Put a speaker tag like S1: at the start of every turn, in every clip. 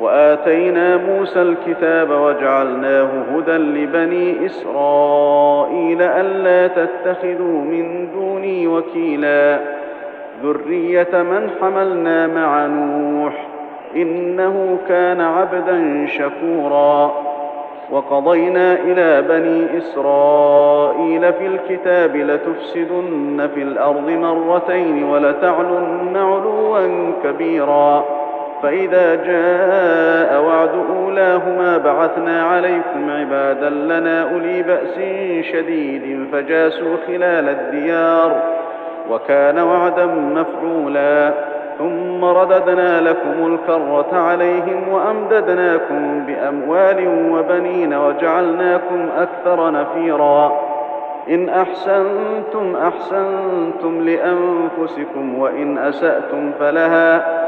S1: وآتينا موسى الكتاب وجعلناه هدى لبني إسرائيل ألا تتخذوا من دوني وكيلا. ذرية من حملنا مع نوح إنه كان عبدا شكورا. وقضينا إلى بني إسرائيل في الكتاب لتفسدن في الأرض مرتين ولتعلن علوا كبيرا. فإذا جاء وعد أولاهما بعثنا عليكم عبادا لنا أولي بأس شديد فجاسوا خلال الديار وكان وعدا مفعولا ثم رددنا لكم الكرة عليهم وأمددناكم بأموال وبنين وجعلناكم أكثر نفيرا. إن أحسنتم أحسنتم لأنفسكم وإن أسأتم فلها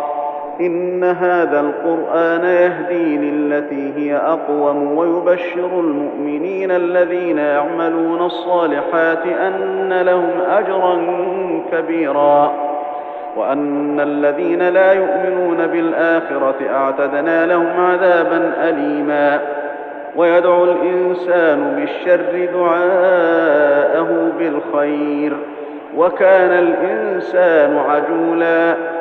S1: إن هذا القرآن يهدي للتي هي أقوم ويبشر المؤمنين الذين يعملون الصالحات أن لهم أجرا كبيرا وأن الذين لا يؤمنون بالآخرة أعتدنا لهم عذابا أليما ويدعو الإنسان بالشر دعاءه بالخير وكان الإنسان عجولا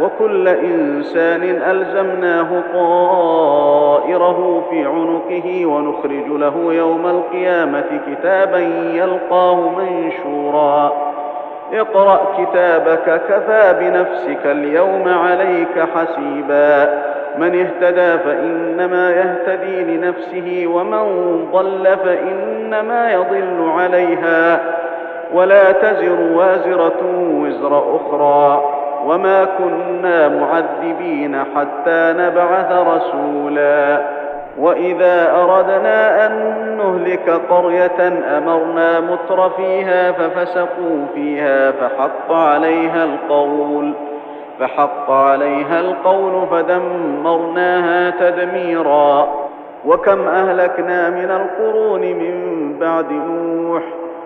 S1: وكل إنسان ألزمناه طائره في عنقه ونخرج له يوم القيامة كتابا يلقاه منشورا. اقرأ كتابك كفى بنفسك اليوم عليك حسيبا. من اهتدى فإنما يهتدي لنفسه ومن ضل فإنما يضل عليها. ولا تزر وازرة وزر أخرى. وما كنا معذبين حتى نبعث رسولا. وإذا أردنا أن نهلك قرية أمرنا متر فيها ففسقوا فيها فحق عليها القول فحق عليها القول فدمرناها تدميرا. وكم أهلكنا من القرون من بعد نوح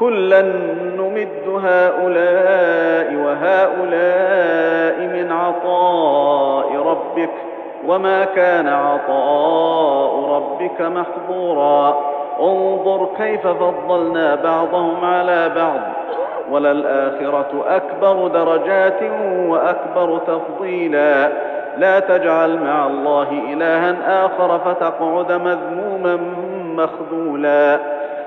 S1: كلا نمد هؤلاء وهؤلاء من عطاء ربك وما كان عطاء ربك محظورا انظر كيف فضلنا بعضهم على بعض وللاخره اكبر درجات واكبر تفضيلا لا تجعل مع الله الها اخر فتقعد مذموما مخذولا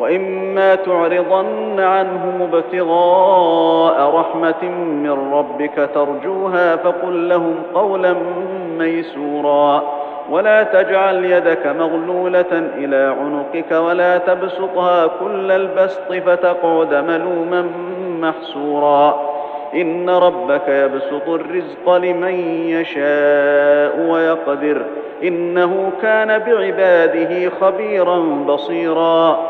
S1: وإما تعرضن عنهم ابتغاء رحمة من ربك ترجوها فقل لهم قولا ميسورا ولا تجعل يدك مغلولة إلى عنقك ولا تبسطها كل البسط فتقعد ملوما محسورا إن ربك يبسط الرزق لمن يشاء ويقدر إنه كان بعباده خبيرا بصيرا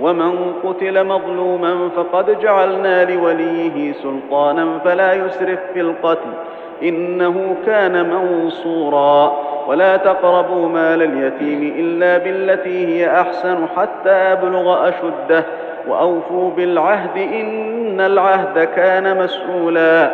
S1: ومن قتل مظلوما فقد جعلنا لوليه سلطانا فلا يسرف في القتل. إنه كان منصورا. ولا تقربوا مال اليتيم إلا بالتي هي أحسن حتى يبلغ أشده. وأوفوا بالعهد إن العهد كان مسؤولا.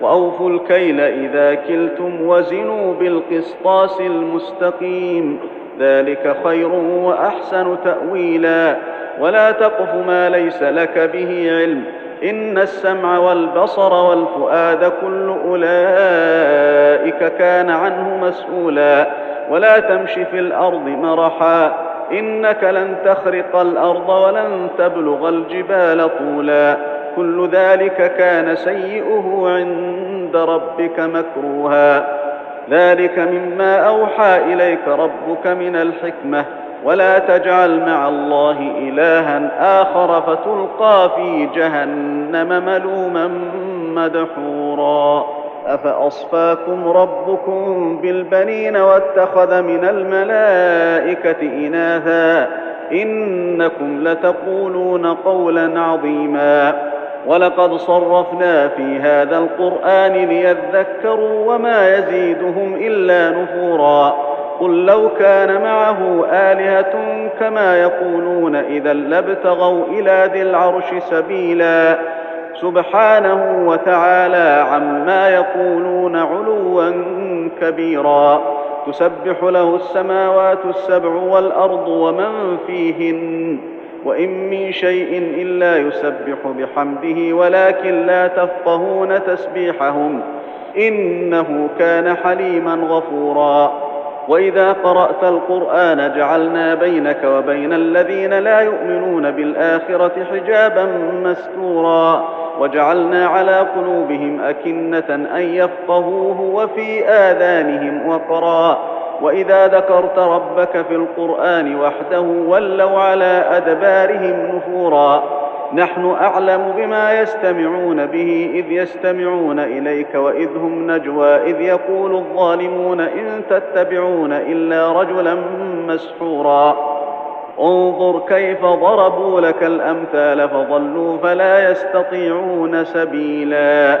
S1: وأوفوا الكيل إذا كلتم وزنوا بالقسطاس المستقيم. ذلك خير وأحسن تأويلا. ولا تقف ما ليس لك به علم. إن السمع والبصر والفؤاد كل أولئك كان عنه مسؤولا. ولا تمش في الأرض مرحا. إنك لن تخرق الأرض ولن تبلغ الجبال طولا. كل ذلك كان سيئه عند ربك مكروها. ذلك مما أوحى إليك ربك من الحكمة. ولا تجعل مع الله إلها آخر فتلقى في جهنم ملوما مدحورا. أفأصفاكم ربكم بالبنين واتخذ من الملائكة إناثا؟ إنكم لتقولون قولا عظيما. ولقد صرفنا في هذا القرآن ليذكروا وما يزيدهم إلا نفورا. قل لو كان معه آلهة كما يقولون إذا لابتغوا إلى ذي العرش سبيلا. سبحانه وتعالى عما يقولون علوا كبيرا. تسبح له السماوات السبع والأرض ومن فيهن. وإن من شيء إلا يسبح بحمده ولكن لا تفقهون تسبيحهم إنه كان حليما غفورا. وإذا قرأت القرآن جعلنا بينك وبين الذين لا يؤمنون بالآخرة حجابا مستورا. وجعلنا على قلوبهم أكنة أن يفقهوه وفي آذانهم وقرا. وإذا ذكرت ربك في القرآن وحده ولوا على أدبارهم نفورا. نحن أعلم بما يستمعون به إذ يستمعون إليك وإذ هم نجوى إذ يقول الظالمون إن تتبعون إلا رجلا مسحورا. انظر كيف ضربوا لك الأمثال فضلوا فلا يستطيعون سبيلا.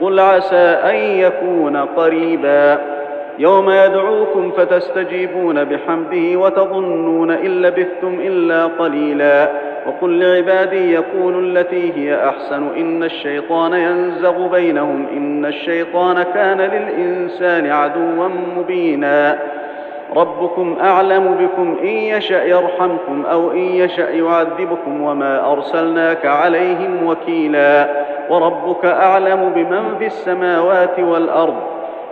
S1: قل عسى أن يكون قريبا. يوم يدعوكم فتستجيبون بحمده وتظنون إن لبثتم إلا قليلا. وقل لعبادي يقولوا التي هي أحسن. إن الشيطان ينزغ بينهم. إن الشيطان كان للإنسان عدوا مبينا. ربكم أعلم بكم. إن يشأ يرحمكم أو إن يشأ يعذبكم. وما أرسلناك عليهم وكيلا. وربك أعلم بمن في السماوات والأرض.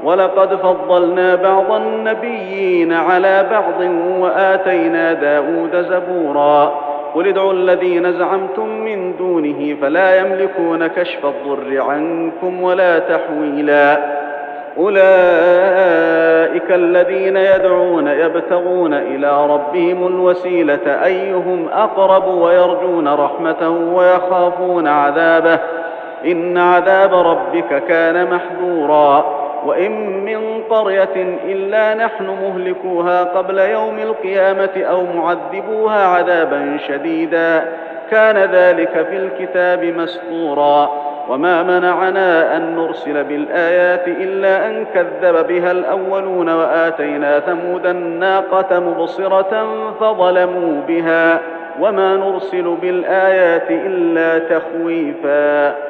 S1: ولقد فضلنا بعض النبيين على بعض وآتينا داود زبورا. قل ادعوا الذين زعمتم من دونه فلا يملكون كشف الضر عنكم ولا تحويلا. أولئك الذين يدعون يبتغون إلى ربهم الوسيلة أيهم أقرب ويرجون رحمته ويخافون عذابه. إن عذاب ربك كان محذورا. وإن من قرية إلا نحن مهلكوها قبل يوم القيامة أو معذبوها عذابا شديدا. كان ذلك في الكتاب مسطورا. وما منعنا أن نرسل بالآيات إلا أن كذب بها الأولون وآتينا ثمود الناقة مبصرة فظلموا بها. وما نرسل بالآيات إلا تخويفا.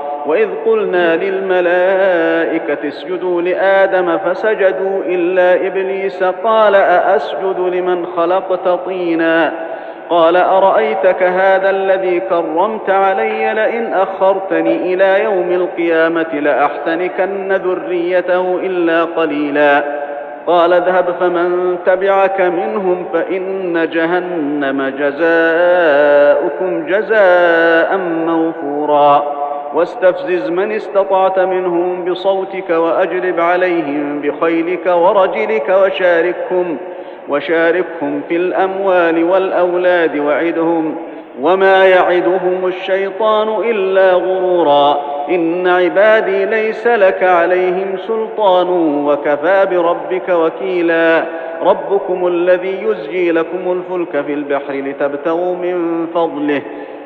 S1: وإذ قلنا للملائكة اسجدوا لآدم فسجدوا إلا إبليس قال أأسجد لمن خلقت طينا قال أرأيتك هذا الذي كرمت علي لئن أخرتني إلى يوم القيامة لأحتنكن ذريته إلا قليلا قال اذهب فمن تبعك منهم فإن جهنم جزاؤكم جزاء موفورا واستفزز من استطعت منهم بصوتك وأجلب عليهم بخيلك ورجلك وشاركهم وشاركهم في الأموال والأولاد وعدهم وما يعدهم الشيطان إلا غرورا. إن عبادي ليس لك عليهم سلطان وكفى بربك وكيلا. ربكم الذي يزجي لكم الفلك في البحر لتبتغوا من فضله.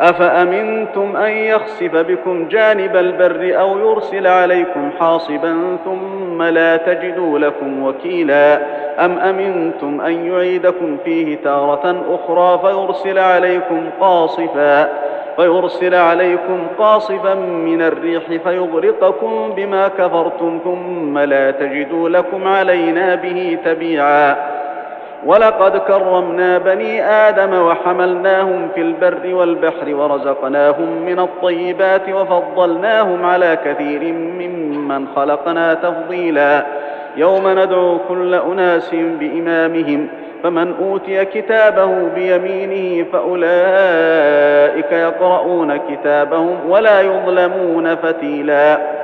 S1: أفأمنتم أن يخسف بكم جانب البر أو يرسل عليكم حاصبا ثم لا تجدوا لكم وكيلا؟ أم أمنتم أن يعيدكم فيه تارة أخرى فيرسل عليكم قاصفا؟ فيرسل عليكم قاصفا من الريح فيغرقكم بما كفرتم ثم لا تجدوا لكم علينا به تبيعا. ولقد كرمنا بني آدم وحملناهم في البر والبحر ورزقناهم من الطيبات وفضلناهم على كثير ممن خلقنا تفضيلا. يوم ندعو كل أناس بإمامهم فمن أوتي كتابه بيمينه فأولئك يقرؤون كتابهم ولا يظلمون فتيلا.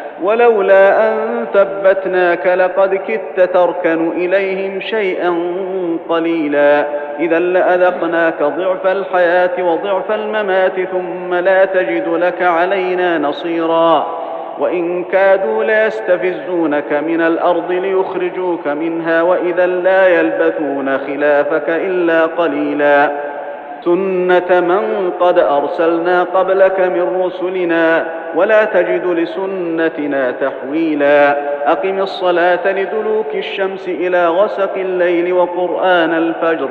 S1: ولولا أن ثبتناك لقد كدت تركن إليهم شيئا قليلا. إذا لأذقناك ضعف الحياة وضعف الممات ثم لا تجد لك علينا نصيرا. وإن كادوا ليستفزونك من الأرض ليخرجوك منها وإذا لا يلبثون خلافك إلا قليلا. سنة من قد أرسلنا قبلك من رسلنا ولا تجد لسنتنا تحويلا. أقم الصلاة لدلوك الشمس إلى غسق الليل وقرآن الفجر.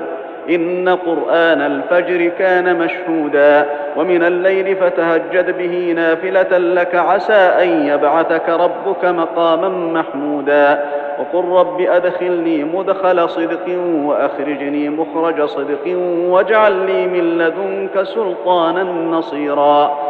S1: إن قرآن الفجر كان مشهودا. ومن الليل فتهجد به نافلة لك. عسى أن يبعثك ربك مقاما محمودا. وقل رب أدخلني مدخل صدق وأخرجني مخرج صدق. واجعل لي من لدنك سلطانا نصيرا.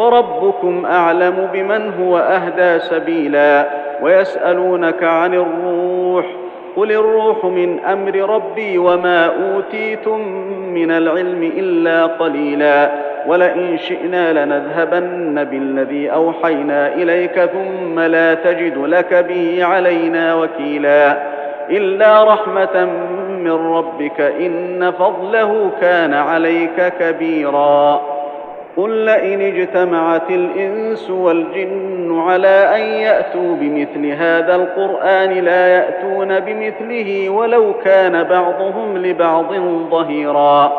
S1: فربكم اعلم بمن هو اهدى سبيلا ويسالونك عن الروح قل الروح من أمر ربي وما اوتيتم من العلم الا قليلا ولئن شئنا لنذهبن بالذي اوحينا اليك ثم لا تجد لك به علينا وكيلا الا رحمه من ربك ان فضله كان عليك كبيرا قل لئن اجتمعت الإنس والجن على أن يأتوا بمثل هذا القرآن لا يأتون بمثله ولو كان بعضهم لبعض ظهيرا.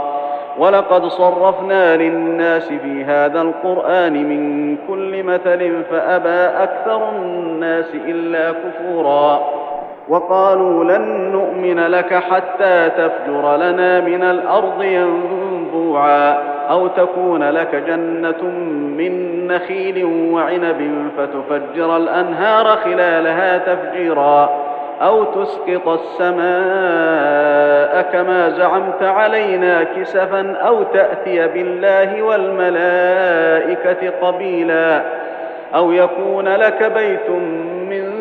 S1: ولقد صرفنا للناس في هذا القرآن من كل مثل فأبى أكثر الناس إلا كفورا. وقالوا لن نؤمن لك حتى تفجر لنا من الأرض ينبوعا. أو تكون لك جنة من نخيل وعنب فتفجر الأنهار خلالها تفجيرا أو تسقط السماء كما زعمت علينا كسفا أو تأتي بالله والملائكة قبيلا أو يكون لك بيت من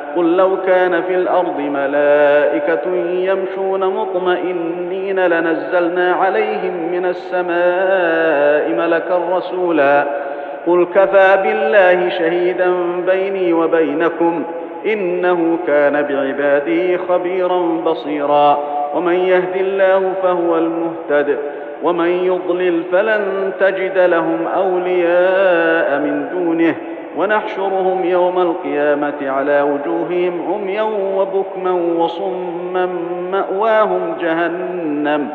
S1: قل لو كان في الأرض ملائكة يمشون مطمئنين لنزلنا عليهم من السماء ملكا رسولا. قل كفى بالله شهيدا بيني وبينكم إنه كان بعباده خبيرا بصيرا. ومن يهد الله فهو المهتد ومن يضلل فلن تجد لهم أولياء من دونه. ونحشرهم يوم القيامة على وجوههم عميا وبكما وصما مأواهم جهنم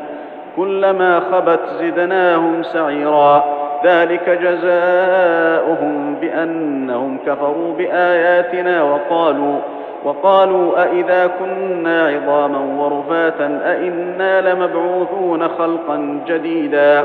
S1: كلما خبت زدناهم سعيرا. ذلك جزاؤهم بأنهم كفروا بآياتنا وقالوا وقالوا أإذا كنا عظاما ورفاتا أإنا لمبعوثون خلقا جديدا.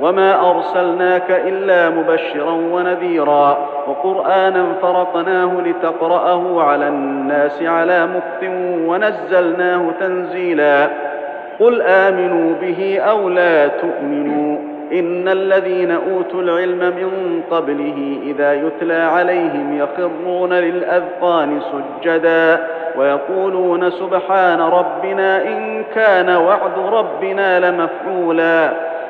S1: وما ارسلناك الا مبشرا ونذيرا وقرانا فرقناه لتقراه على الناس على مكث ونزلناه تنزيلا قل امنوا به أو لا تؤمنوا ان الذين اوتوا العلم من قبله اذا يتلى عليهم يخرون للاذقان سجدا ويقولون سبحان ربنا ان كان وعد ربنا لمفعولا